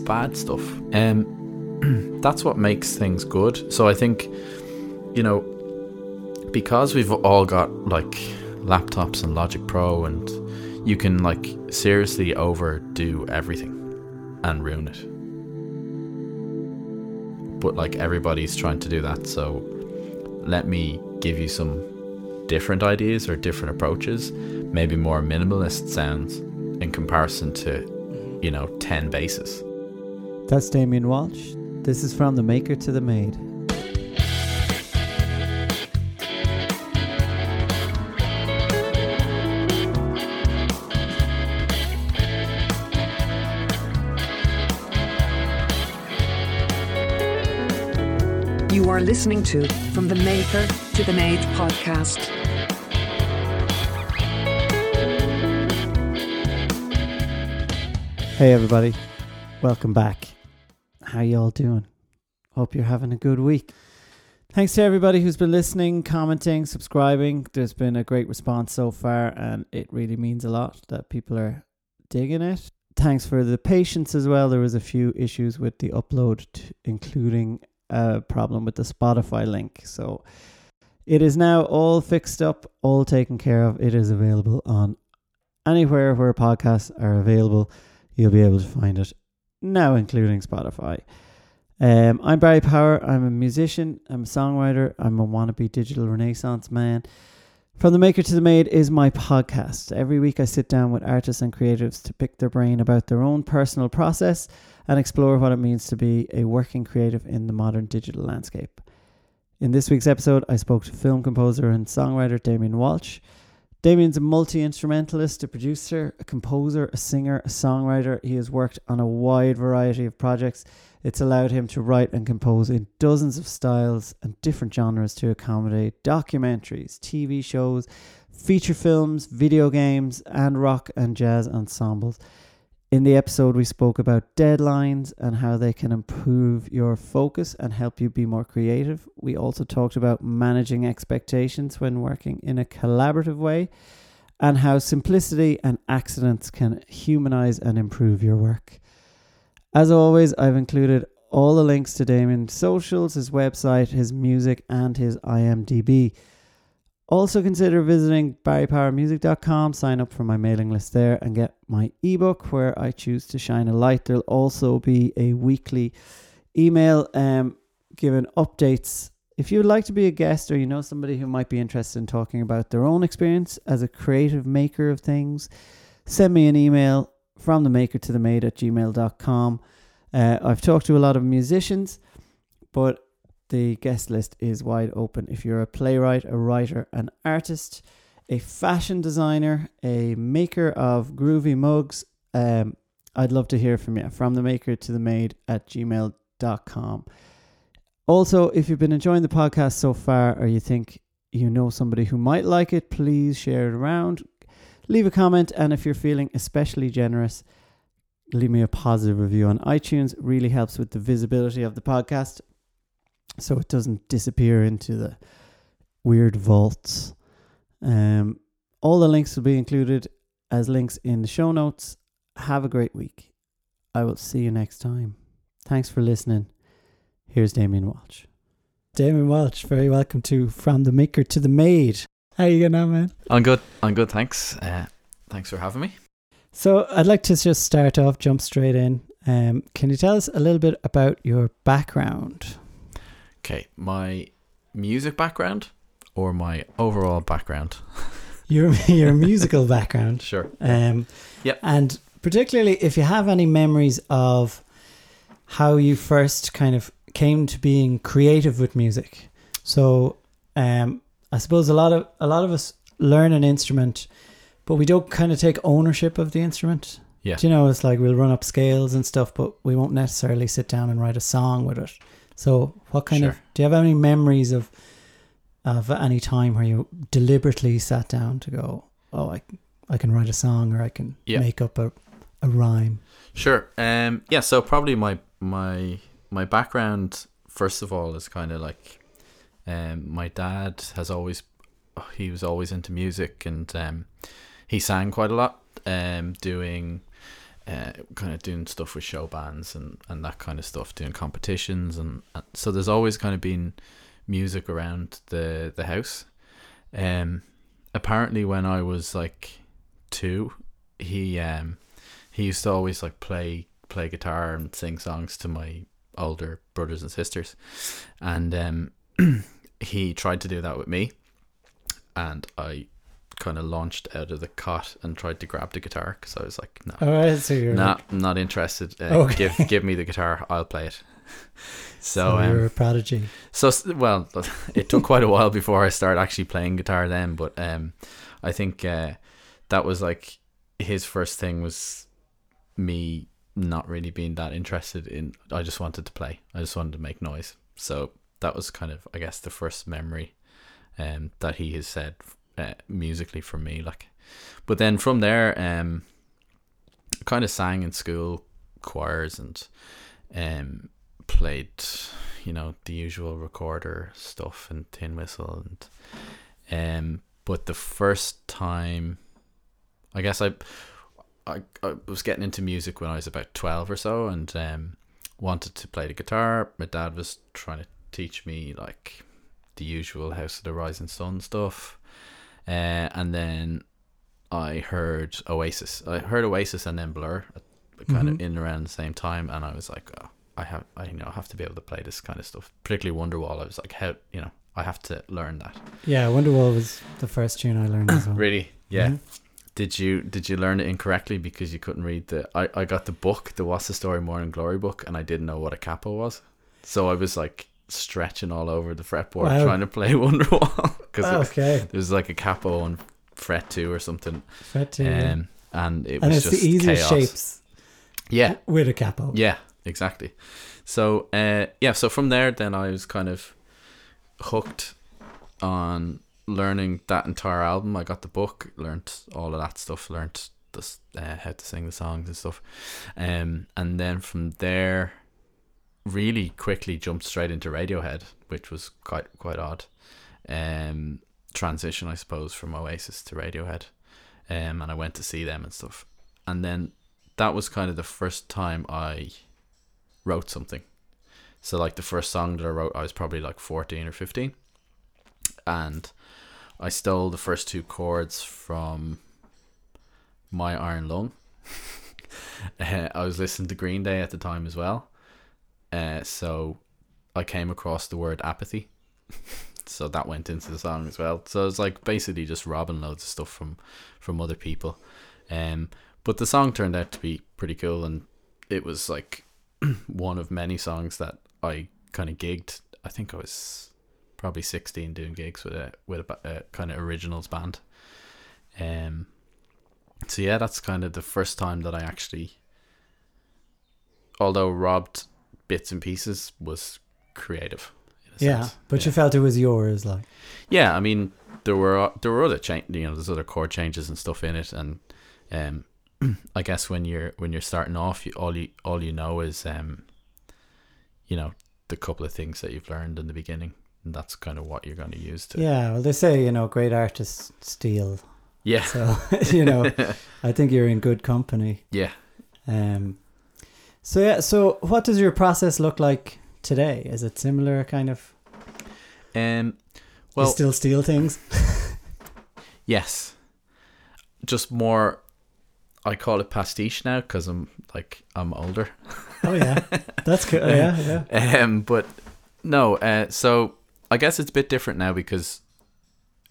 bad stuff. Um, that's what makes things good. So I think, you know, because we've all got like laptops and Logic Pro, and you can like seriously overdo everything and ruin it. But like everybody's trying to do that, so let me give you some different ideas or different approaches, maybe more minimalist sounds in comparison to, you know, 10 basses. That's Damien Walsh. This is from the maker to the Made. You are listening to From the Maker to the Made podcast. Hey everybody, welcome back. How y'all doing? Hope you're having a good week. Thanks to everybody who's been listening, commenting, subscribing. There's been a great response so far, and it really means a lot that people are digging it. Thanks for the patience as well. There was a few issues with the upload, t- including a problem with the Spotify link. So it is now all fixed up, all taken care of. It is available on anywhere where podcasts are available. You'll be able to find it now, including Spotify. Um, I'm Barry Power. I'm a musician. I'm a songwriter. I'm a wannabe digital renaissance man. From the Maker to the Made is my podcast. Every week I sit down with artists and creatives to pick their brain about their own personal process and explore what it means to be a working creative in the modern digital landscape. In this week's episode, I spoke to film composer and songwriter Damien Walsh. Damien's a multi instrumentalist, a producer, a composer, a singer, a songwriter. He has worked on a wide variety of projects. It's allowed him to write and compose in dozens of styles and different genres to accommodate documentaries, TV shows, feature films, video games, and rock and jazz ensembles. In the episode, we spoke about deadlines and how they can improve your focus and help you be more creative. We also talked about managing expectations when working in a collaborative way and how simplicity and accidents can humanize and improve your work. As always, I've included all the links to Damien's socials, his website, his music, and his IMDb. Also consider visiting barrypowermusic.com, sign up for my mailing list there and get my ebook where I choose to shine a light. There'll also be a weekly email um giving updates. If you would like to be a guest or you know somebody who might be interested in talking about their own experience as a creative maker of things, send me an email from the maker to the made at gmail.com. Uh, I've talked to a lot of musicians, but the guest list is wide open. If you're a playwright, a writer, an artist, a fashion designer, a maker of groovy mugs, um, I'd love to hear from you. From the maker to the made at gmail.com. Also, if you've been enjoying the podcast so far or you think you know somebody who might like it, please share it around. Leave a comment, and if you're feeling especially generous, leave me a positive review on iTunes. It really helps with the visibility of the podcast so it doesn't disappear into the weird vaults. Um, all the links will be included as links in the show notes. Have a great week. I will see you next time. Thanks for listening. Here's Damien Walsh. Damien Walsh, very welcome to From the Maker to the Made. How are you getting on, man? I'm good. I'm good. Thanks. Uh, thanks for having me. So I'd like to just start off, jump straight in. Um, can you tell us a little bit about your background? Okay, my music background or my overall background? Your your musical background. Sure. Um, Yep. And particularly if you have any memories of how you first kind of came to being creative with music. So, um, I suppose a lot of a lot of us learn an instrument, but we don't kind of take ownership of the instrument. Yeah. Do you know, it's like we'll run up scales and stuff, but we won't necessarily sit down and write a song with it. So, what kind of do you have any memories of of any time where you deliberately sat down to go, oh, I I can write a song or I can Yeah. make up a a rhyme. Sure. Um. Yeah. So probably my my my background first of all is kind of like, um. My dad has always, he was always into music and um, he sang quite a lot. Um. Doing, uh, kind of doing stuff with show bands and, and that kind of stuff, doing competitions, and, and so there's always kind of been music around the the house. Um, apparently, when I was like two, he um he used to always like play play guitar and sing songs to my older brothers and sisters, and um he tried to do that with me, and I kind of launched out of the cot and tried to grab the guitar because I was like, no, All right, so you're nah, like, I'm not interested. Uh, Okay. Give give me the guitar, I'll play it. so, So, um, you're a prodigy. so well, it took quite a while before I started actually playing guitar. Then, but um, I think uh, that was like his first thing was me not really being that interested in. I just wanted to play. I just wanted to make noise. So that was kind of, I guess, the first memory um, that he has said uh, musically for me. Like, but then from there, um, kind of sang in school choirs and um played you know the usual recorder stuff and tin whistle and um but the first time i guess i i, I was getting into music when i was about 12 or so and um wanted to play the guitar my dad was trying to teach me like the usual house of the rising sun stuff uh, and then i heard oasis i heard oasis and then blur kind of Mhm. in around the same time and i was like oh, I have I you know have to be able to play this kind of stuff, particularly Wonderwall. I was like, how you know I have to learn that. Yeah, Wonderwall was the first tune I learned as well. Really? Yeah. Mhm. Did you did you learn it incorrectly because you couldn't read the? I I got the book, the What's the Story Morning Glory book, and I didn't know what a capo was, so I was like stretching all over the fretboard Wow. trying to play Wonderwall because okay. there was like a capo on fret two or something, Fret two, um, and it and was it's just the easiest chaos. shapes Yeah, with a capo. Yeah, exactly. So uh, yeah, so from there, then I was kind of hooked on learning that entire album. I got the book, learned all of that stuff, learned this, uh, how to sing the songs and stuff, um, and then from there, really quickly jumped straight into Radiohead, which was quite quite odd. Um, transition, I suppose, from Oasis to Radiohead, um, and I went to see them and stuff, and then that was kind of the first time I wrote something. So like the first song that I wrote, I was probably like fourteen or fifteen, and I stole the first two chords from My Iron Lung. uh, I was listening to Green Day at the time as well, uh, so I came across the word apathy. so that went into the song as well. So it's like basically just robbing loads of stuff from from other people. Um, but the song turned out to be pretty cool, and it was like one of many songs that I kind of gigged. I think I was probably sixteen doing gigs with a with a, a kind of originals band. Um. So yeah, that's kind of the first time that I actually, although robbed bits and pieces, was creative. in a Yeah, sense. but yeah. you felt it was yours, like. Yeah, I mean there were there were other change, you know, there's other chord changes and stuff in it, and um, I guess when you're when you're starting off, you, all you all you know is um, you know, the couple of things that you've learned in the beginning, and that's kind of what you're going to use to. Yeah, well, they say you know great artists steal, yeah, so you know I think you're in good company. yeah. Um, so yeah, so what does your process look like today? Is it similar kind of? Um, Well, you still steal things. yes, just more. I call it pastiche now because I'm like I'm older. Oh yeah, that's good. Yeah, yeah. Um, but no, uh, so I guess it's a bit different now because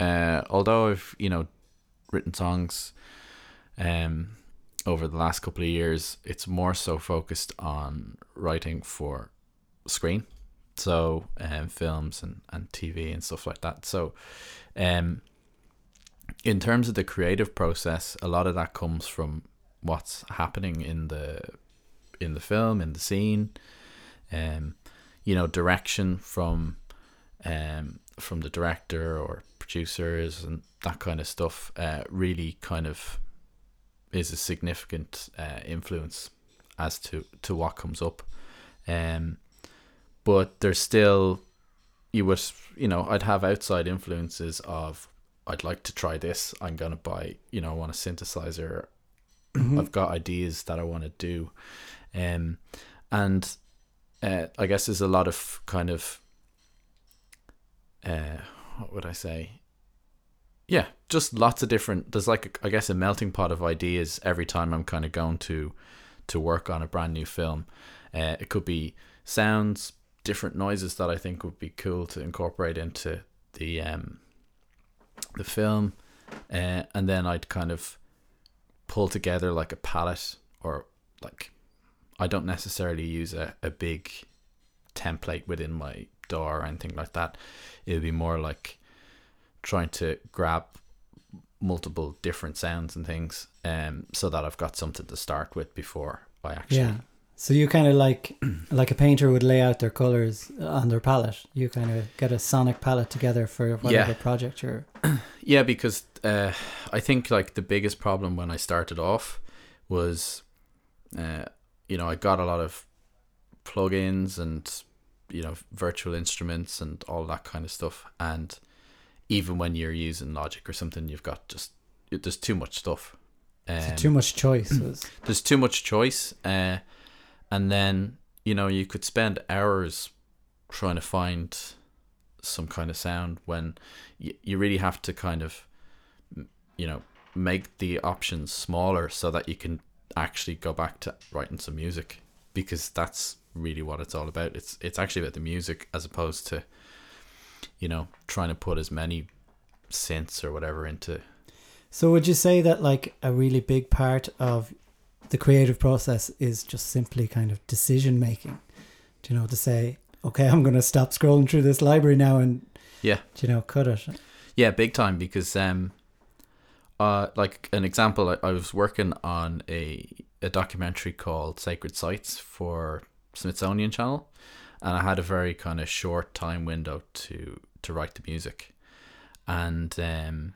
uh, although I've you know written songs um over the last couple of years, it's more so focused on writing for screen, so um, films and and TV and stuff like that. So, um, in terms of the creative process, a lot of that comes from what's happening in the in the film, in the scene, um, you know, direction from um from the director or producers and that kind of stuff. Uh, really kind of is a significant uh, influence as to to what comes up. Um, but there's still you would you know I'd have outside influences of I'd like to try this. I'm gonna buy you know I want a synthesizer Mhm. I've got ideas that I want to do, um, and uh, I guess there's a lot of kind of uh, what would I say? Yeah, just lots of different. There's like I guess a melting pot of ideas every time I'm kind of going to to work on a brand new film. Uh, it could be sounds, different noises that I think would be cool to incorporate into the um the film, uh, and then I'd kind of pull together like a palette or like I don't necessarily use a, a big template within my DAW or anything like that. It would be more like trying to grab multiple different sounds and things um so that I've got something to start with before I actually Yeah. So you kind of like like a painter would lay out their colors on their palette. You kind of get a sonic palette together for whatever Yeah. project you're. Yeah, because uh, I think like the biggest problem when I started off was, uh, you know, I got a lot of plugins and you know virtual instruments and all that kind of stuff, and even when you're using Logic or something, you've got just there's too much stuff. Um, too much choices. there's too much choice uh, and then you know you could spend hours trying to find some kind of sound when you, you really have to kind of you know make the options smaller so that you can actually go back to writing some music because that's really what it's all about it's it's actually about the music as opposed to you know trying to put as many synths or whatever into So would you say that like a really big part of the creative process is just simply kind of decision making? Do you know to say, okay, I'm going to stop scrolling through this library now and yeah do you know cut it? Yeah, big time because um uh like an example I, I was working on a a documentary called Sacred Sites for Smithsonian Channel and I had a very kind of short time window to to write the music. And um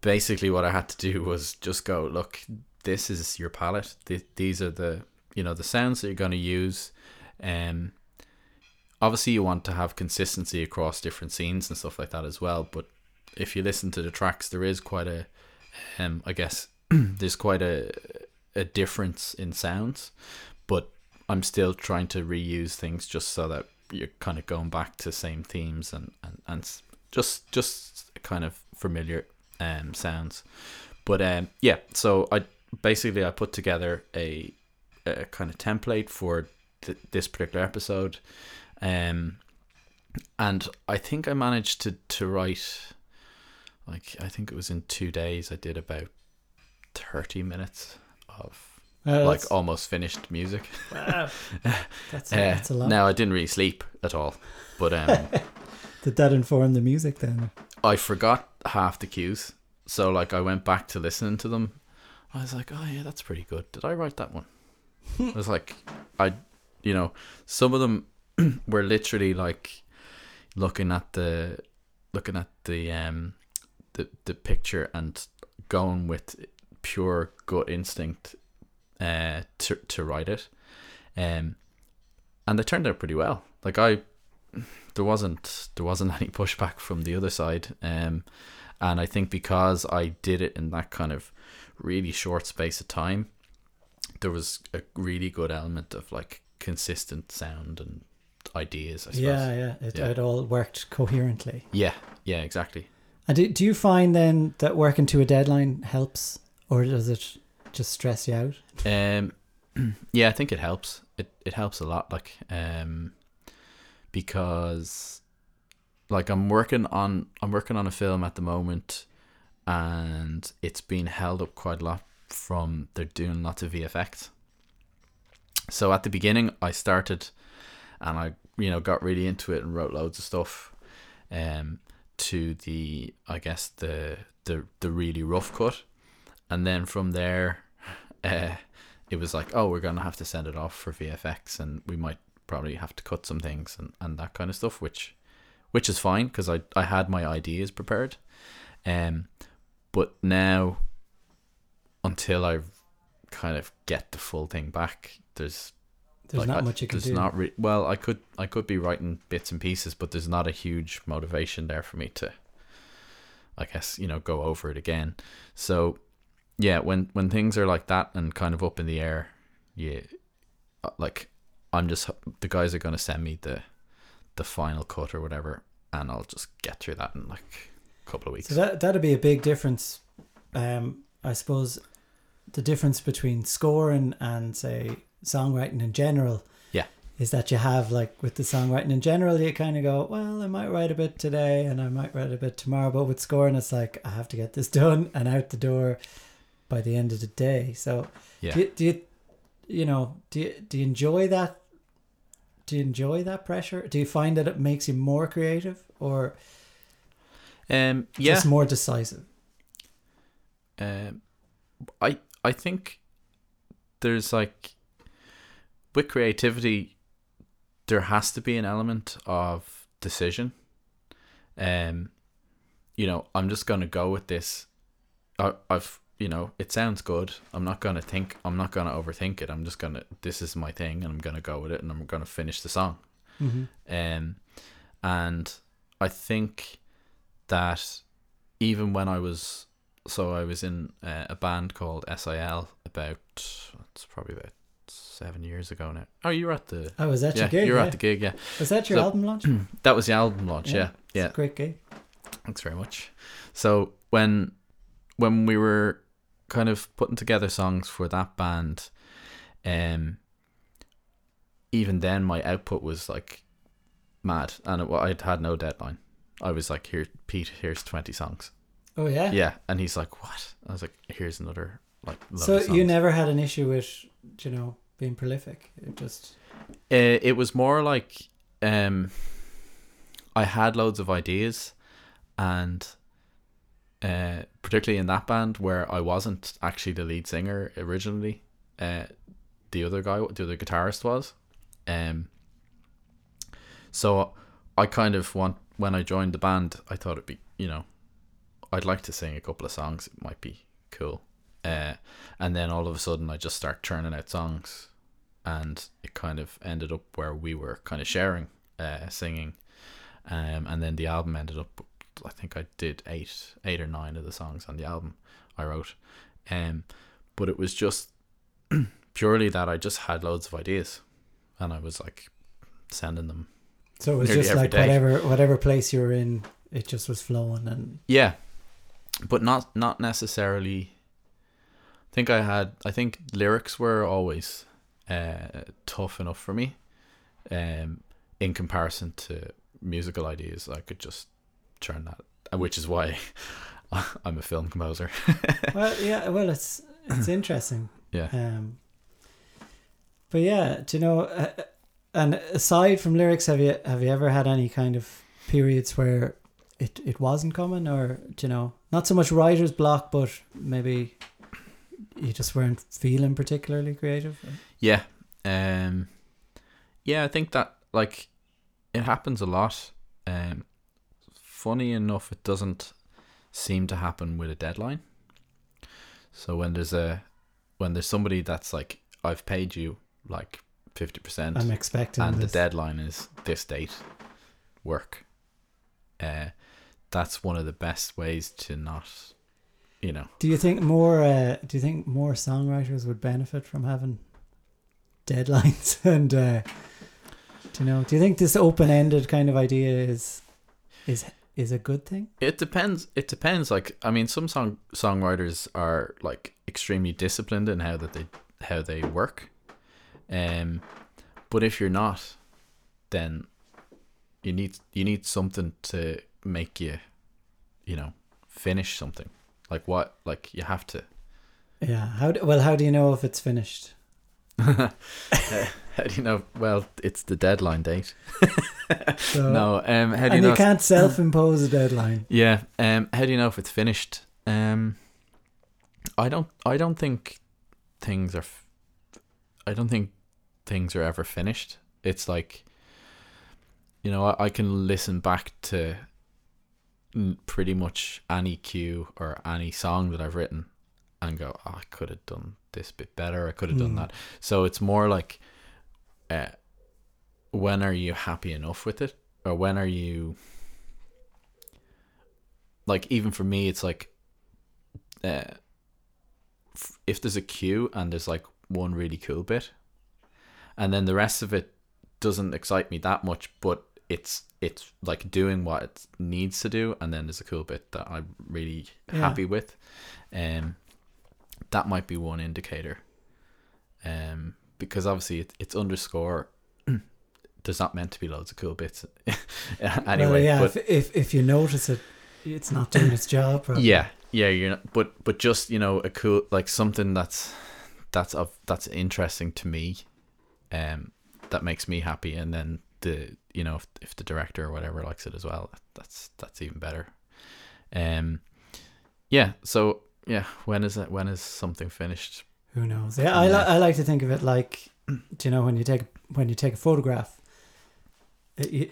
basically what I had to do was just go look this is your palette. Th- these are the you know the sounds that you're going to use um obviously you want to have consistency across different scenes and stuff like that as well but if you listen to the tracks there is quite a um i guess there's quite a a difference in sounds but i'm still trying to reuse things just so that you're kind of going back to same themes and and, and just just kind of familiar um sounds. But um yeah so i basically i put together a, a kind of template for th- this particular episode um and i think i managed to to write like i think it was in two days i did about 30 minutes of Uh, like almost finished music wow. that's, that's a lot. now i didn't really sleep at all but um Did that inform the music then? i forgot half the cues so like i went back to listening to them i was like oh yeah that's pretty good did i write that one i was like i you know some of them were literally like looking at the looking at the um the the picture and going with pure gut instinct uh to to write it um and they turned out pretty well like i there wasn't there wasn't any pushback from the other side um and i think because i did it in that kind of really short space of time there was a really good element of like consistent sound and ideas i suppose Yeah, yeah. It, Yeah. it all worked coherently. yeah yeah exactly And do, do you find then that working to a deadline helps, or does it just stress you out? Um, yeah, I think it helps. It it helps a lot. Like, um, because, like, I'm working on I'm working on a film at the moment, and it's been held up quite a lot from they're doing lots of VFX. So at the beginning, I started, and I you know got really into it and wrote loads of stuff, um, to the I guess the the the really rough cut, and then from there, uh, it was like, oh, we're gonna have to send it off for VFX, and we might probably have to cut some things and, and that kind of stuff, which which is fine because I I had my ideas prepared, um, but now until I kind of get the full thing back, there's There's like, not I- much you can there's do. not re- well, I could I could be writing bits and pieces, but there's not a huge motivation there for me to, I guess you know, go over it again. So, yeah, when when things are like that and kind of up in the air, yeah, uh, like I'm just the guys are gonna send me the the final cut or whatever, and I'll just get through that in like a couple of weeks. So that that'd be a big difference. Um, I suppose the difference between scoring and say songwriting in general. Yeah. Is that you have like with the songwriting in general, you kind of go, well, I might write a bit today and I might write a bit tomorrow, but with scoring, it's like I have to get this done and out the door by the end of the day. So yeah, do you, do you, you know, do you, do you enjoy that? Do you enjoy that pressure? Do you find that it makes you more creative or um, yeah, just more decisive? Um, I I think there's like with creativity, there has to be an element of decision. Um, you know, I'm just gonna go with this. I, I've you know, it sounds good. I'm not gonna think. I'm not gonna overthink it. I'm just gonna. This is my thing, and I'm gonna go with it, and I'm gonna finish the song. Mm-hmm. Um, and I think that even when I was so I was in uh, a band called SIL about it's probably about seven years ago now. Oh, you were at the Oh, was that yeah, your gig? you were yeah. at the gig, yeah. Was that your So- album launch? That was the album launch, yeah, It's yeah. a great gig. Thanks very much. So when when we were kind of putting together songs for that band, um, even then my output was like mad, and it, I'd had no deadline. I was like, "Here, Pete, here's twenty songs." Oh yeah. Yeah, and he's like, "What?" I was like, "Here's another like." So you never had an issue with you know being prolific. It just Uh, it was more like um, I had loads of ideas, and uh, particularly in that band where I wasn't actually the lead singer originally, uh, the other guy, the other guitarist was. Um, so I kind of want when I joined the band, I thought it'd be you know, I'd like to sing a couple of songs. It might be cool. Uh, and then all of a sudden, I just start churning out songs and it kind of ended up where we were kind of sharing uh, singing um, and then the album ended up I think I did eight eight or nine of the songs on the album I wrote. Um, but it was just purely that I just had loads of ideas and I was like sending them so it was just like day. whatever whatever place you were in, it just was flowing and yeah. But not not necessarily I think I had I think lyrics were always uh, tough enough for me um, in comparison to musical ideas. I could just turn that uh, which is why I'm a film composer well yeah well it's it's interesting. yeah Um, but yeah, do you know? Uh, and aside from lyrics, have you have you ever had any kind of periods where it it wasn't coming, or do you know, not so much writer's block, but maybe you just weren't feeling particularly creative? Yeah. Um yeah, I think that like it happens a lot. Um funny enough it doesn't seem to happen with a deadline. So when there's a when there's somebody that's like I've paid you like 50% I'm expecting and the deadline is this date work. Uh that's one of the best ways to not you know Do you think more? Uh, do you think more songwriters would benefit from having deadlines? And uh, do you know? Do you think this open-ended kind of idea is is is a good thing? It depends. It depends. Like I mean, some song songwriters are like extremely disciplined in how that they how they work. Um, but if you're not, then you need you need something to make you, you know, finish something. Like what? Like you have to. Yeah. How do, well? How do you know if it's finished? Uh, how do you know? Well, it's the deadline date. So, no. Um. How do you and know? you can't self-impose a deadline. Yeah. Um. How do you know if it's finished? Um. I don't. I don't think things are. F- I don't think things are ever finished. It's like. You know, I, I can listen back to n- pretty much any cue or any song that I've written, and go, oh, I could have done this bit better. I could have done Hmm. that. So it's more like, uh, when are you happy enough with it, or when are you like even for me it's like uh if there's a cue and there's like one really cool bit, and then the rest of it doesn't excite me that much, but it's it's like doing what it needs to do, and then there's a cool bit that I'm really Yeah. happy with. Um, that might be one indicator. Um, because obviously it, it's underscore. There's not meant to be loads of cool bits anyway. well, yeah, but if, if if you notice it, it's not doing its job. Probably. yeah, yeah, you're not, but but just you know a cool like something that's that's of that's interesting to me, um, that makes me happy, and then the you know if, if the director or whatever likes it as well, that's that's even better. Um, yeah. So yeah, when is it? When is something finished? Who knows? Yeah, I, li-. I like to think of it like, do you know when you take when you take a photograph.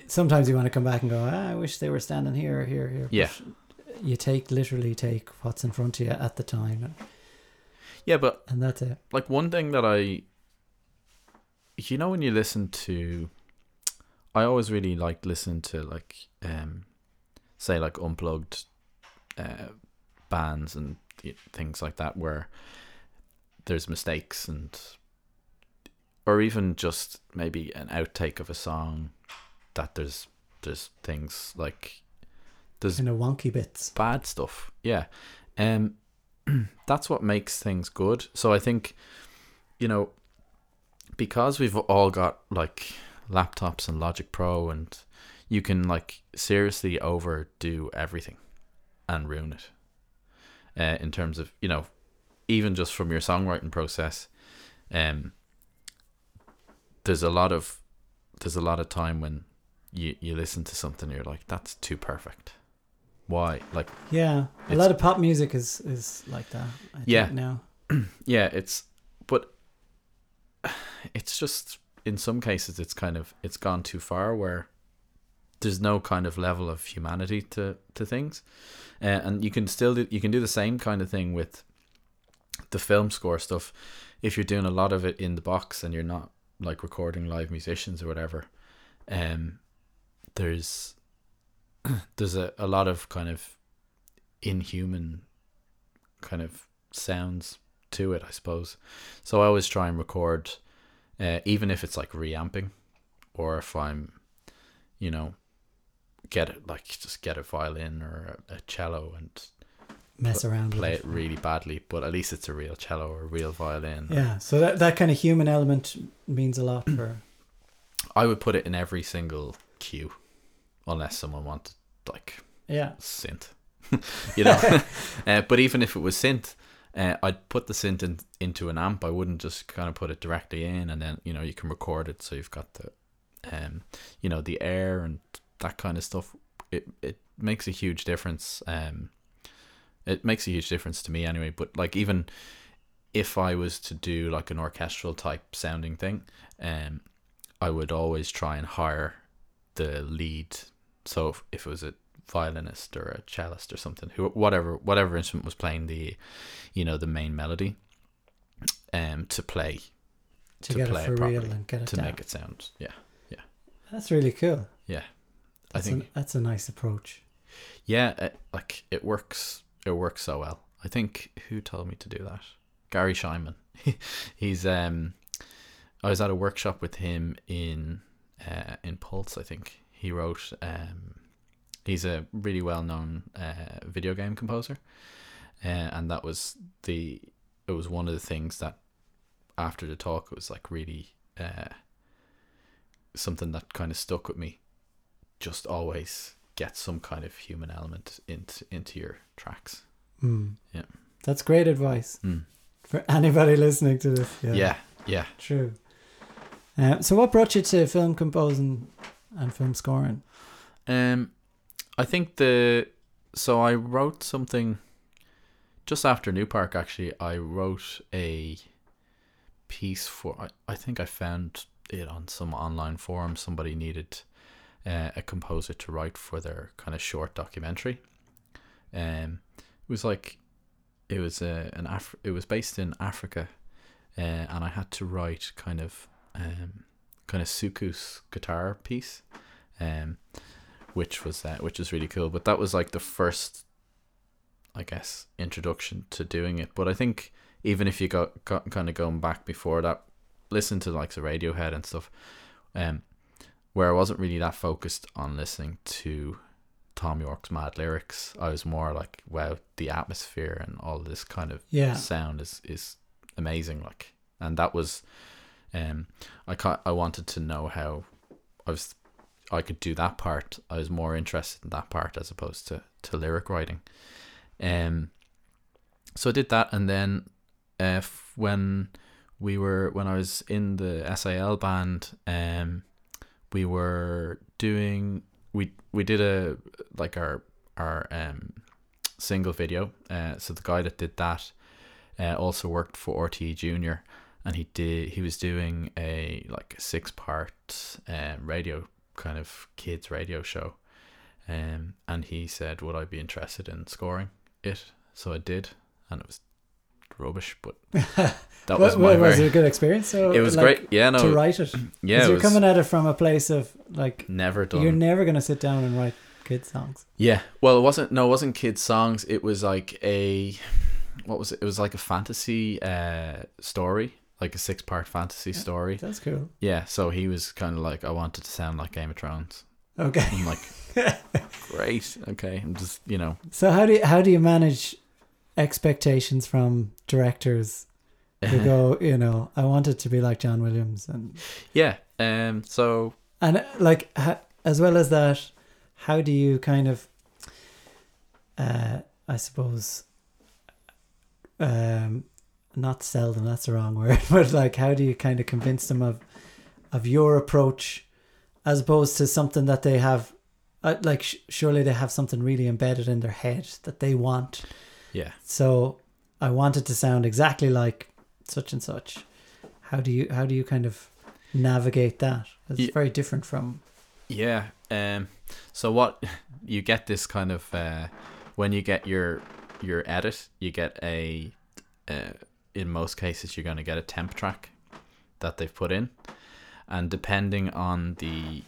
Sometimes you want to come back and go, ah, I wish they were standing here, here, here. Yeah. But you take literally take what's in front of you at the time, Yeah, but and that's it. like one thing that I you know when you listen to I always really like listen to like um say like unplugged uh bands and things like that where there's mistakes and or even just maybe an outtake of a song that there's there's things like there's Kind of wonky bits. bad stuff. Yeah. Um that's what makes things good. So I think you know because we've all got like laptops and Logic Pro and you can like seriously overdo everything and ruin it. Uh, in terms of, you know, even just from your songwriting process, um there's a lot of there's a lot of time when you you listen to something you're like that's too perfect. Why? Like Yeah, a lot of pop music is is like that. I Yeah. now yeah it's but it's just in some cases it's kind of it's gone too far where there's no kind of level of humanity to to things uh, and you can still do you can do the same kind of thing with the film score stuff if you're doing a lot of it in the box and you're not like recording live musicians or whatever um there's there's a, a lot of kind of inhuman kind of sounds to it, I suppose. So I always try and record, uh, even if it's like reamping, or if I'm, you know, get it like just get a violin or a, a cello and mess around play with it really badly, but at least it's a real cello or a real violin. Yeah, so that that kind of human element means a lot for. I would put it in every single cue, unless someone wanted like Yeah, synth, you know. uh, but even if it was synth, uh, I'd put the synth in, into an amp. I wouldn't just kind of put it directly in, and then you know you can record it, so you've got the, um, you know, the air and that kind of stuff. It it makes a huge difference. Um, it makes a huge difference to me anyway. But like even if I was to do like an orchestral type sounding thing, um, I would always try and hire the lead. So if, if it was a violinist or a cellist or something, who whatever whatever instrument was playing the, you know, the main melody, um, to play to, To get play it properly, real and get it to down. make it sound, yeah, yeah. That's really cool. yeah. That's I think a, that's a nice approach. Yeah, it, like it works. It works so well. I think who told me to do that? Garry Schyman. He's um, I was at a workshop with him in uh, in Pulse. I think he wrote um, he's a really well known uh, video game composer, uh, and that was the it was one of the things that after the talk it was like really uh, something that kind of stuck with me. Just always get some kind of human element into into your tracks. Mm. Yeah. That's great advice Mm. for anybody listening to this. Yeah, Yeah, yeah. true. Uh, so, what brought you to film composing and film scoring? Um, I think the so I wrote something just after New Park. Actually, I wrote a piece for. I, I think I found it on some online forum. Somebody needed uh, a composer to write for their kind of short documentary. Um, it was like it was a an Af- It was based in Africa, uh, and I had to write kind of um, kind of soukous guitar piece. Um, which was uh, which was really cool. But that was like the first, I guess, introduction to doing it. But I think even if you got, got kind of going back before that, listen to like the Radiohead and stuff, um, where I wasn't really that focused on listening to Thom Yorke's mad lyrics. I was more like, wow, the atmosphere and all this kind of Yeah. sound is is amazing. Like, and that was, um, I I wanted to know how I was, I could do that part. I was more interested in that part as opposed to to lyric writing. Um, so I did that, and then, uh, f- when we were when I was in the SIL band, um, we were doing we we did a like our our um single video. Uh, so the guy that did that uh, also worked for RTE Junior, and he did he was doing a like a six part um, radio kind of kids radio show, um, and he said would I be interested in scoring it? So I did, and it was rubbish, but that was Wa- my wa- was very. it a good experience? So It was like, great. Yeah, no, to write it. yeah it you're was coming at it from a place of like never done. you're never gonna sit down and write kid songs. Yeah. Well, it wasn't. No, it wasn't kids' songs. It was like a, what was it? It was like a fantasy uh story, like a six part fantasy story. That's cool. Yeah. So he was kind of like, I wanted to sound like Game of Thrones. Okay. I'm like, great. Okay. I'm just, you know, So how do you, how do you manage expectations from directors who go, you know, I want it to be like John Williams and yeah. Um. So and uh, like as well as that, how do you kind of, uh, I suppose, um, not sell them. That's the wrong word, but like, how do you kind of convince them of, of your approach, as opposed to something that they have, uh, like sh- surely they have something really embedded in their head that they want. yeah. So I want it to sound exactly like such and such. How do you how do you kind of navigate that? It's Ye- very different from Yeah. Um. So what you get this kind of uh, when you get your your edit, you get a uh, in most cases you're going to get a temp track that they've put in, and depending on the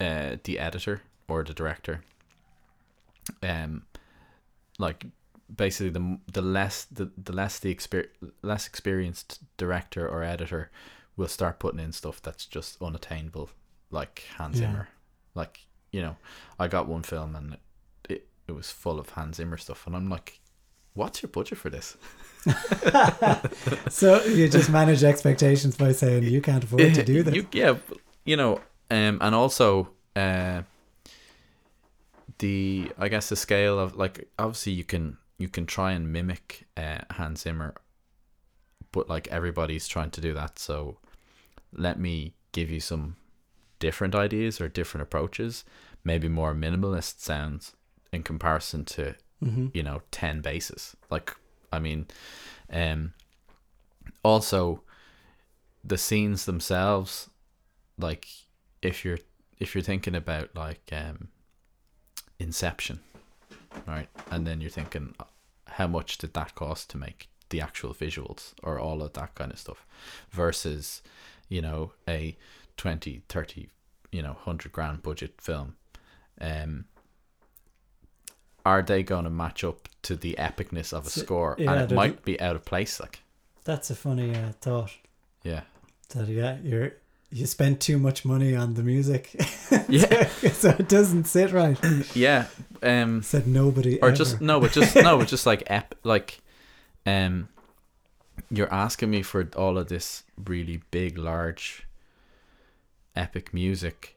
uh, the editor or the director, um, like basically the the less the, the less the exper- less experienced director or editor will start putting in stuff that's just unattainable like Hans Yeah. Zimmer. Like you know I got one film and it, it, it was full of Hans Zimmer stuff and I'm like what's your budget for this So you just manage expectations by saying you can't afford to do this. You, yeah, you know, um, and also uh, the I guess the scale of like obviously you can you can try and mimic uh, Hans Zimmer, but like everybody's trying to do that. So let me give you some different ideas or different approaches, maybe more minimalist sounds in comparison to hmm you know 10 basses like i mean um also the scenes themselves like if you're if you're thinking about like um inception right? And then you're thinking uh, how much did that cost to make the actual visuals or all of that kind of stuff versus you know a 20 30 you know 100 grand budget film? Um are they going to match up to the epicness of a So- score yeah, and it might be out of place like That's a funny uh, thought. yeah That yeah, you're you spent too much money on the music, yeah so it doesn't sit right. yeah um Said nobody. or ever. just no but just no but just like ep like um you're asking me for all of this really big large epic music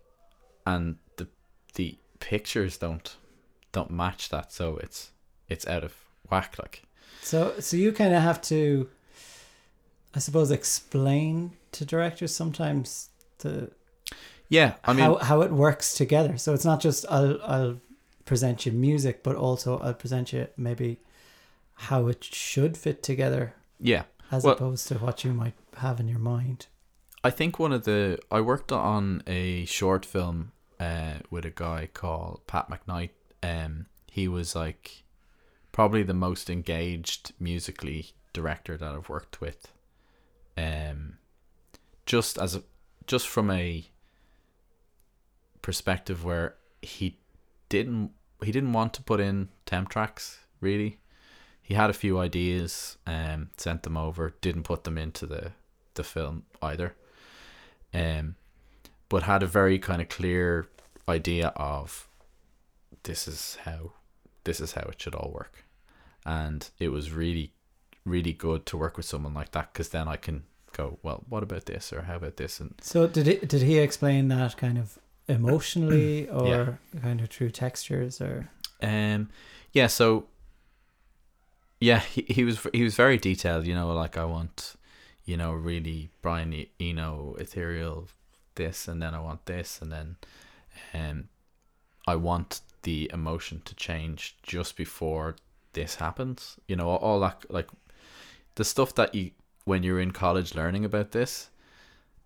and the the pictures don't don't match that so it's it's out of whack like So so you kind of have to, I suppose, explain to directors sometimes the yeah i mean how how it works together. So it's not just I'll I'll present you music, but also I'll present you maybe how it should fit together yeah as Well- opposed to what you might have in your mind. I think one of the I worked on a short film uh, with a guy called Pat McKnight. Um, he was like probably the most engaged musically director that I've worked with. Um, just as a just from a perspective where he didn't he didn't want to put in temp tracks really. he had a few ideas, um, sent them over, didn't put them into the the film either, um, but had a very kind of clear idea of this is how this is how it should all work, and it was really really good to work with someone like that because then I can go well what about this or how about this and So did he did he explain that kind of emotionally or Yeah. kind of through textures or Um, yeah. So, yeah, he, he was he was very detailed. You know, like I want, you know, really Brian E- Eno ethereal this, and then I want this, and then, um, I want the emotion to change just before this happens. You know, all that like the stuff that you when you're in college learning about this.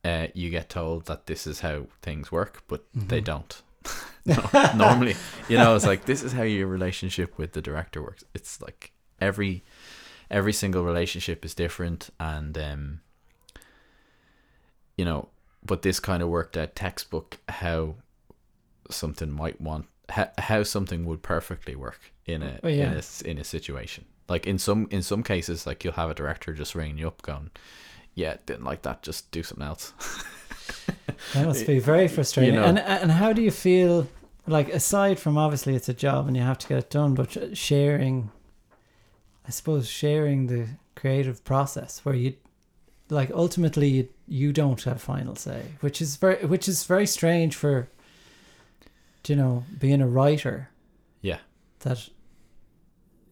Uh, you get told that this is how things work, but they Mhm. don't. No- normally you know it's like this is how your relationship with the director works it's like every every single relationship is different and um you know but this kind of worked out textbook how something might want how, how something would perfectly work in a, Oh, yeah. in a in a situation like in some in some cases like you'll have a director just ringing you up going yeah didn't like that just do something else that must be very frustrating. know. and and how do you feel like aside from obviously it's a job and you have to get it done, but sharing I suppose sharing the creative process where you like ultimately you, you don't have final say, which is very which is very strange for you know, being a writer. Yeah. That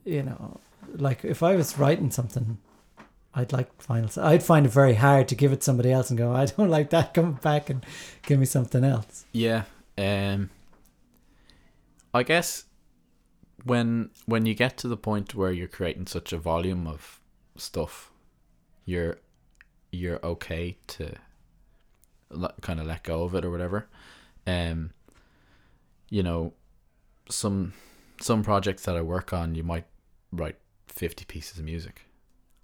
you know, like if I was writing something I'd like final. I'd find it very hard to give it somebody else and go, I don't like that, come back and give me something else. Yeah. Um I guess when when you get to the point where you're creating such a volume of stuff, you're you're okay to let, kind of let go of it or whatever. Um you know, some some projects that I work on, you might write 50 pieces of music.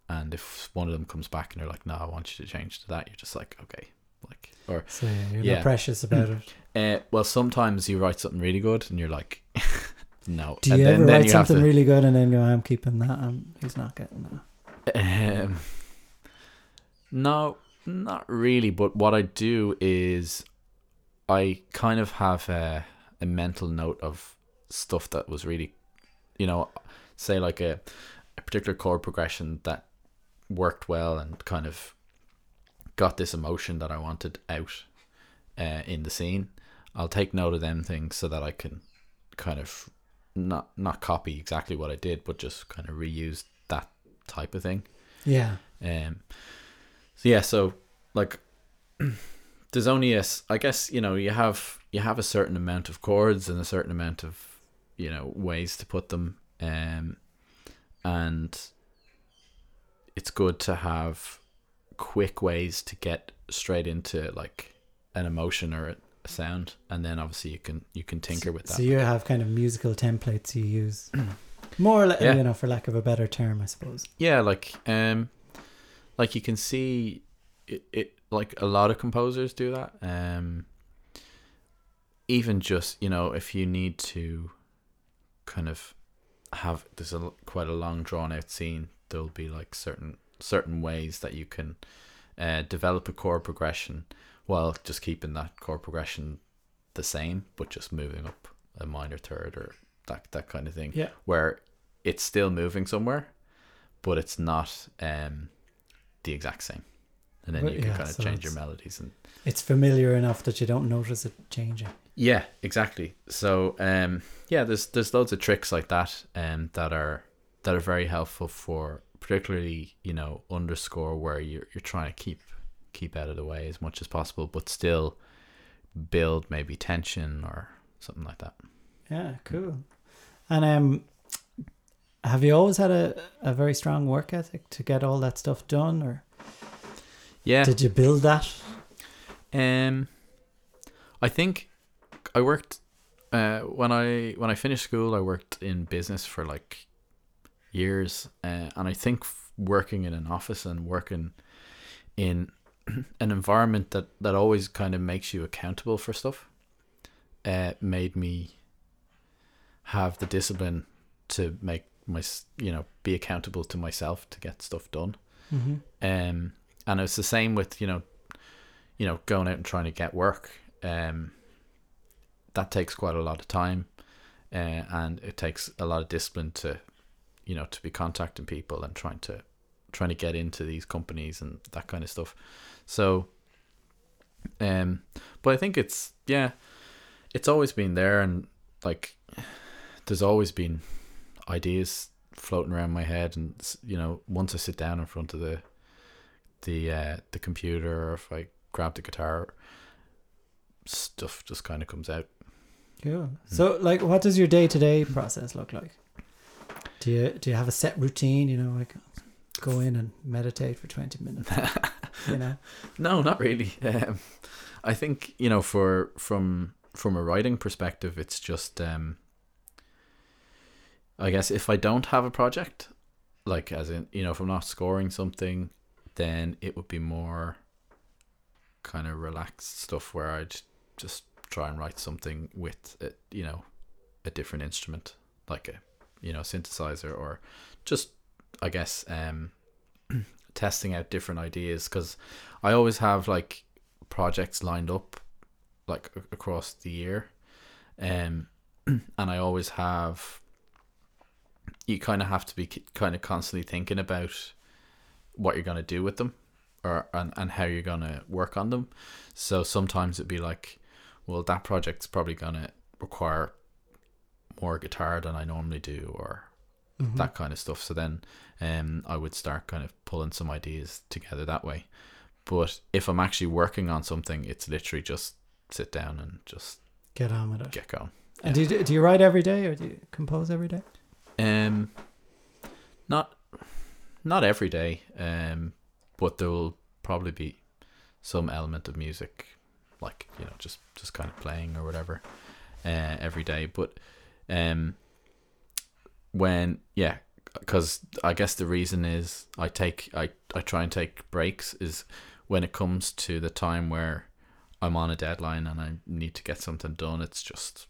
And if one of them comes back and they're like, "No, I want you to change to that." You're just like, "Okay." Like or So you're Yeah. not precious about it. uh, well, sometimes you write something really good, and you're like, no. Do you and ever write you something to- really good and then go, I'm keeping that, he's not getting that? Um, no, not really. But what I do is, I kind of have a, a mental note of stuff that was really, you know, say like a, a particular chord progression that worked well and kind of got this emotion that I wanted out uh, in the scene. I'll take note of them things so that I can kind of not not copy exactly what I did, but just kind of reuse that type of thing. Yeah. Um, so yeah, so like, there's only a, I guess you know you have you have a certain amount of chords and a certain amount of you know ways to put them, um, and it's good to have quick ways to get straight into like an emotion or a, sound, and then obviously you can you can tinker with that. So you have kind of musical templates you use. More or less, Yeah. you know, for lack of a better term, I suppose. yeah like um like you can see it, it like a lot of composers do that um even just you know if you need to kind of have there's a quite a long drawn out scene there'll be like certain certain ways that you can uh, develop a chord progression while just keeping that chord progression the same but just moving up a minor third or that that kind of thing Yeah. where it's still moving somewhere, but it's not um, the exact same. And then you can yeah, kind of so change your melodies and It's familiar enough that you don't notice it changing. yeah, exactly. So um, yeah, there's there's loads of tricks like that um, that are that are very helpful for particularly you know underscore where you're you're trying to keep keep out of the way as much as possible, but still build maybe tension or something like that. Yeah, cool. And um, have you always had a, a very strong work ethic to get all that stuff done, or Yeah. did you build that? Um, I think I worked uh, when I when I finished school. I worked in business for like years, uh, and I think working in an office and working in an environment that that always kind of makes you accountable for stuff, uh, made me have the discipline to make my you know be accountable to myself to get stuff done. Mm-hmm. Um, and it's the same with you know, you know, going out and trying to get work. Um, that takes quite a lot of time, uh, and it takes a lot of discipline to, you know, to be contacting people and trying to, trying to get into these companies and that kind of stuff. So, um, but I think it's yeah, it's always been there, and like, there's always been ideas floating around my head, and you know, once I sit down in front of the the uh, the computer, or if I grab the guitar, stuff just kind of comes out. Cool. So, like, what does your day to day process look like? Do you do you have a set routine? You know, like go in and meditate for twenty minutes. you know. No, not really. Um, I think you know, for from from a writing perspective, it's just um, I guess if I don't have a project, like as in you know, if I'm not scoring something, then it would be more kind of relaxed stuff where I'd just try and write something with a, you know a different instrument like a you know synthesizer or just I guess um testing out different ideas because I always have like projects lined up like across the year um and I always have you kind of have to be kind of constantly thinking about what you're going to do with them or and, and how you're going to work on them so sometimes it'd be like well that project's probably going to require more guitar than I normally do or Mhm. that kind of stuff. So then um, I would start kind of pulling some ideas together that way. But if I'm actually working on something, it's literally just sit down and just Get on with it. get going. And do you, do you write every day or do you compose every day? Um, not not every day. Um, but there will probably be some element of music, like you know, just just kind of playing or whatever, uh, every day. But um, when yeah, because I guess the reason is I take I I try and take breaks is when it comes to the time where I'm on a deadline and I need to get something done. It's just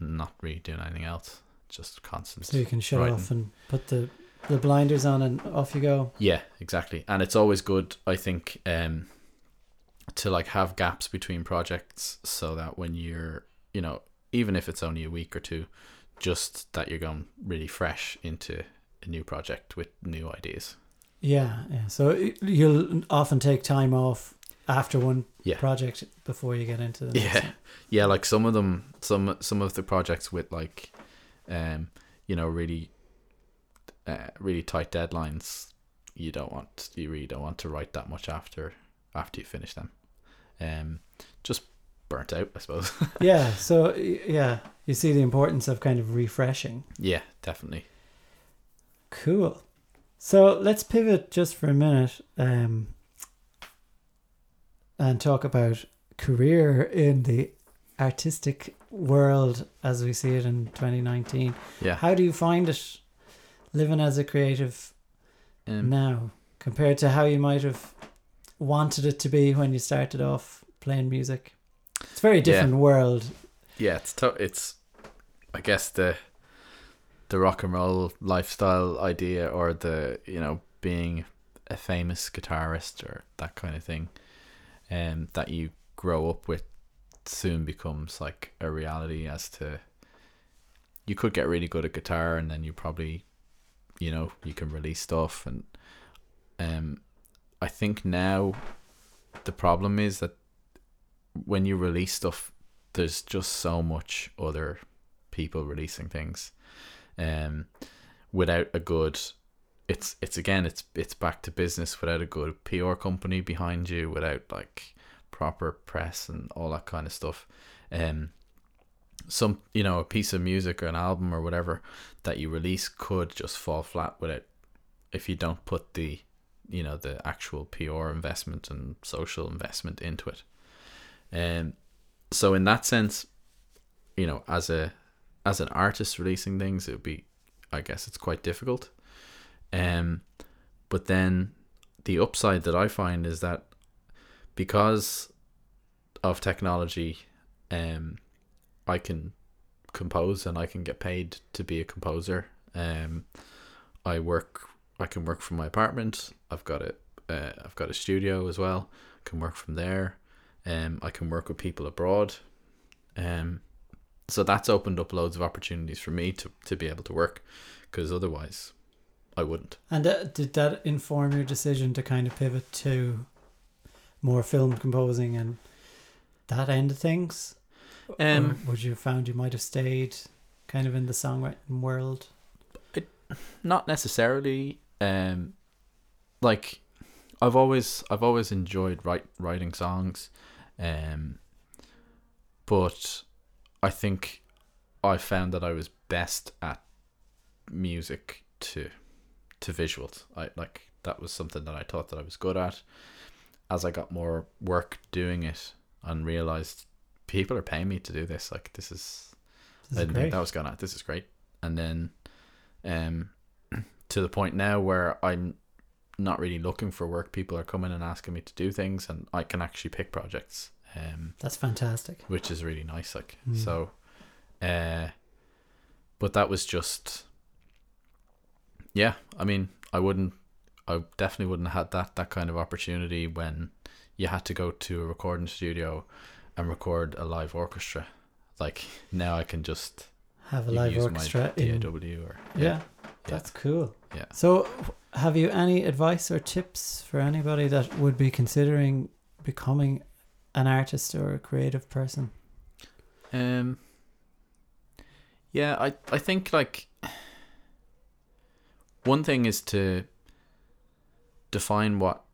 not really doing anything else. Just constant. So you can shut writing. off and put the the blinders on and off you go. Yeah, exactly. And it's always good, I think, um, to like have gaps between projects so that when you're, you know, even if it's only a week or two, just that you're going really fresh into a new project with new ideas. Yeah, yeah. So you'll often take time off after one Yeah. project before you get into the Yeah. one. Yeah, like some of them, some some of the projects with like, um, you know, really, uh, really tight deadlines. You don't want, you really don't want to write that much after after you finish them. Um, just burnt out, I suppose. yeah. So yeah, you see the importance of kind of refreshing. yeah, definitely. Cool. So let's pivot just for a minute um, and talk about career in the artistic world as we see it in 2019. Yeah. How do you find it living as a creative Um, now compared to how you might have wanted it to be when you started off playing music? It's a very different world. yeah, it's to- it's, I guess the, the rock and roll lifestyle idea, or the you know being a famous guitarist or that kind of thing, um, that you grow up with, soon becomes like a reality. As to, you could get really good at guitar, and then you probably, you know, you can release stuff, and um, I think now, the problem is that when you release stuff there's just so much other people releasing things. Um without a good it's it's again it's it's back to business. Without a good PR company behind you without like proper press and all that kind of stuff um some you know a piece of music or an album or whatever that you release could just fall flat without if you don't put the you know the actual PR investment and social investment into it um so in that sense, you know, as a as an artist releasing things, it would be, I guess, it's quite difficult. Um, but then the upside that I find is that because of technology, um, I can compose and I can get paid to be a composer. Um, I work. I can work from my apartment. I've got a. Uh, I've got a studio as well. I can work from there. Um, I can work with people abroad. Um, so that's opened up loads of opportunities for me to to be able to work, because otherwise, I wouldn't. And uh, did that inform your decision to kind of pivot to more film composing and that end of things? Um, would you have found you might have stayed kind of in the songwriting world? not necessarily um like I've always I've always enjoyed write, writing songs um but I think I found that I was best at music to to visuals I like that was something that I thought that I was good at as I got more work doing it and realized people are paying me to do this like this is This I is didn't great. think that was gonna. This is great. And then, um, to the point now where I'm not really looking for work. People are coming and asking me to do things, and I can actually pick projects. Um, That's fantastic. which is really nice. Like Mm. so, uh, but that was just, yeah. I mean, I wouldn't. I definitely wouldn't have had that that kind of opportunity when you had to go to a recording studio and record a live orchestra. Like now, I can just Have a live orchestra in. DAW or Yeah, that's cool. Yeah. So, have you any advice or tips for anybody that would be considering becoming an artist or a creative person? Um. Yeah, I I think like one thing is to define what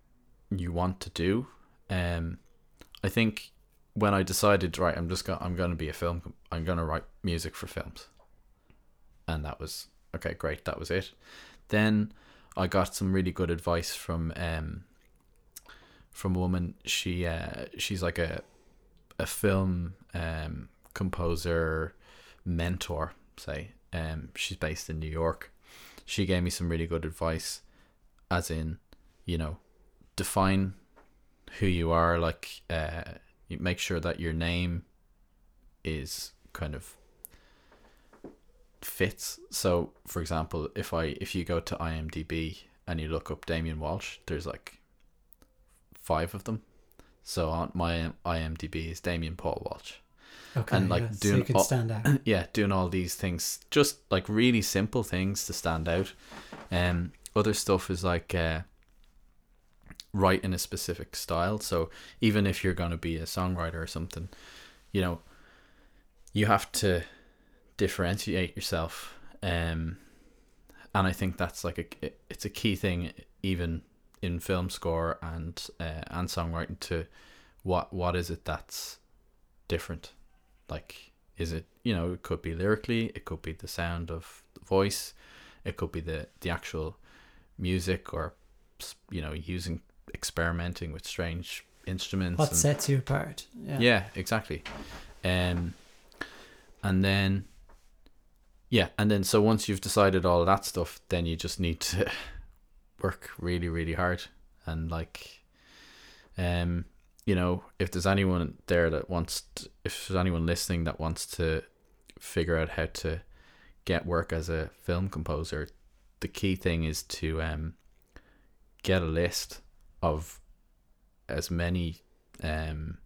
you want to do. Um, I think when I decided right, I'm just gonna, I'm going to be a film. I'm going to write music for films, and that was okay. Great, that was it. Then I got some really good advice from um from a woman. She uh she's like a a film um, composer mentor say um, she's based in new york she gave me some really good advice as in you know define who you are like uh, you make sure that your name is kind of fits so for example if i if you go to imdb and you look up damien walsh there's like five of them so on my IMDb is Damien Paul Walsh. Okay, And, like, yeah, so doing you can all- stand out. yeah, doing all these things, just like really simple things to stand out. Um, other stuff is like uh, write in a specific style. So even if you're gonna be a songwriter or something, you know, you have to differentiate yourself. Um, and I think that's like a it's a key thing even in film score and uh, and songwriting to what what is it that's different like is it you know it could be lyrically it could be the sound of the voice it could be the the actual music or you know using experimenting with strange instruments What and- sets you apart? Yeah. yeah, exactly. Um, and then, yeah, and then so once you've decided all that stuff, then you just need to work really, really hard and like, um, you know, if there's anyone there that wants, to, if there's anyone listening that wants to figure out how to get work as a film composer, the key thing is to um get a list of as many um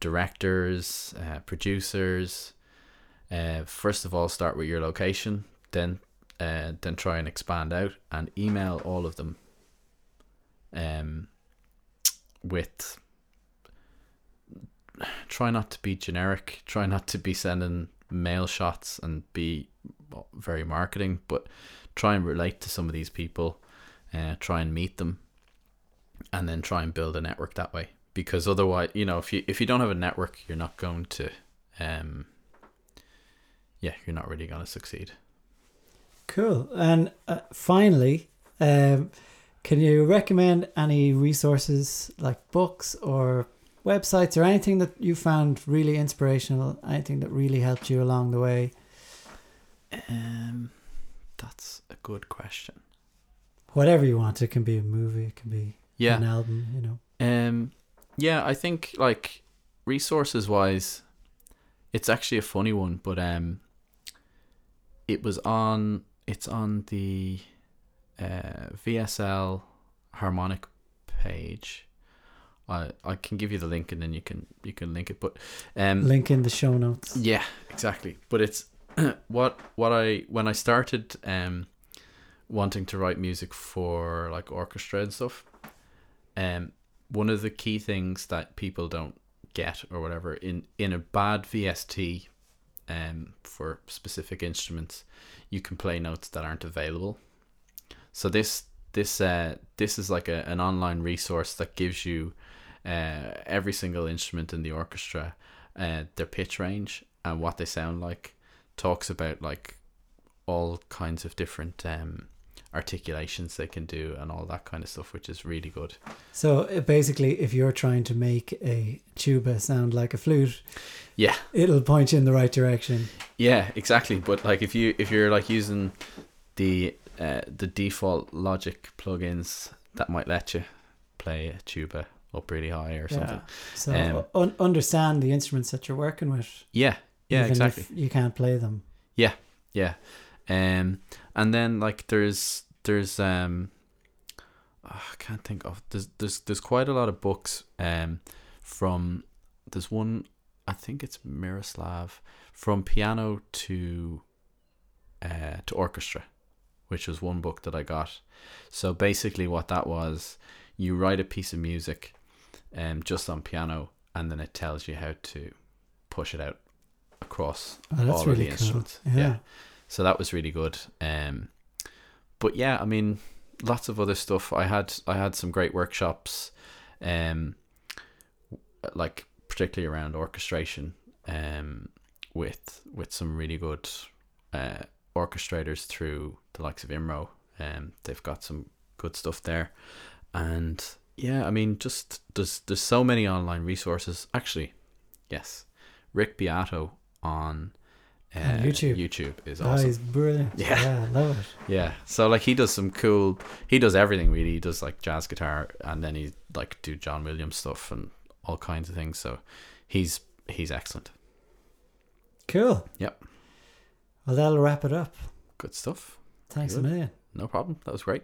directors, uh, producers. Uh, first of all, start with your location, then uh, then try and expand out and email all of them. Um, with try not to be generic. Try not to be sending mail shots and be very marketing, but try and relate to some of these people. Uh, try and meet them, and then try and build a network that way because otherwise you know if you if you don't have a network you're not going to um yeah you're not really going to succeed Cool. And uh, finally, um, can you recommend any resources like books or websites or anything that you found really inspirational? Anything that really helped you along the way? um that's a good question Whatever you want. It can be a movie. It can be yeah an album. You know. um yeah i think like resources wise it's actually a funny one but um it was on it's on the uh, VSL harmonic page. I I can give you the link and then you can you can link it. But um, Link in the show notes. yeah, exactly. But it's what what I when I started um wanting to write music for like orchestra and stuff. Um, one of the key things that people don't get or whatever in in a bad VST, um, for specific instruments, you can play notes that aren't available. So this this uh this is like a, an online resource that gives you uh every single instrument in the orchestra, uh their pitch range and what they sound like. Talks about like all kinds of different um articulations they can do and all that kind of stuff, which is really good. So uh, basically, if you're trying to make a tuba sound like a flute, Yeah, it'll point you in the right direction. yeah, exactly. But like if you if you're like using the uh, the default Logic plugins, that might let you play a tuba up really high or something. So Um, un- understand the instruments that you're working with. Yeah, yeah, exactly. You can't play them. Yeah, yeah. Um and then like there's there's um oh, I can't think of there's there's there's quite a lot of books um from there's one I think it's Miroslav from piano to uh to orchestra which was one book that I got. So basically what that was you write a piece of music um just on piano and then it tells you how to push it out across Oh, that's all of really the cool. instruments. Yeah. So that was really good. Um, but yeah, I mean, lots of other stuff. I had I had some great workshops, um, like particularly around orchestration, um, with with some really good uh, orchestrators through the likes of Imro. Um, they've got some good stuff there, and yeah, I mean, just there's there's so many online resources. Actually, yes, Rick Beato on. Uh, YouTube. YouTube is Oh, awesome. he's brilliant. Yeah. yeah, I love it. Yeah. So like he does some cool he does everything really. He does like jazz guitar and then he like do John Williams stuff and all kinds of things. So he's he's excellent. Cool. Yep. Well, that'll wrap it up. Good stuff. Thanks Good. a million. No problem. That was great.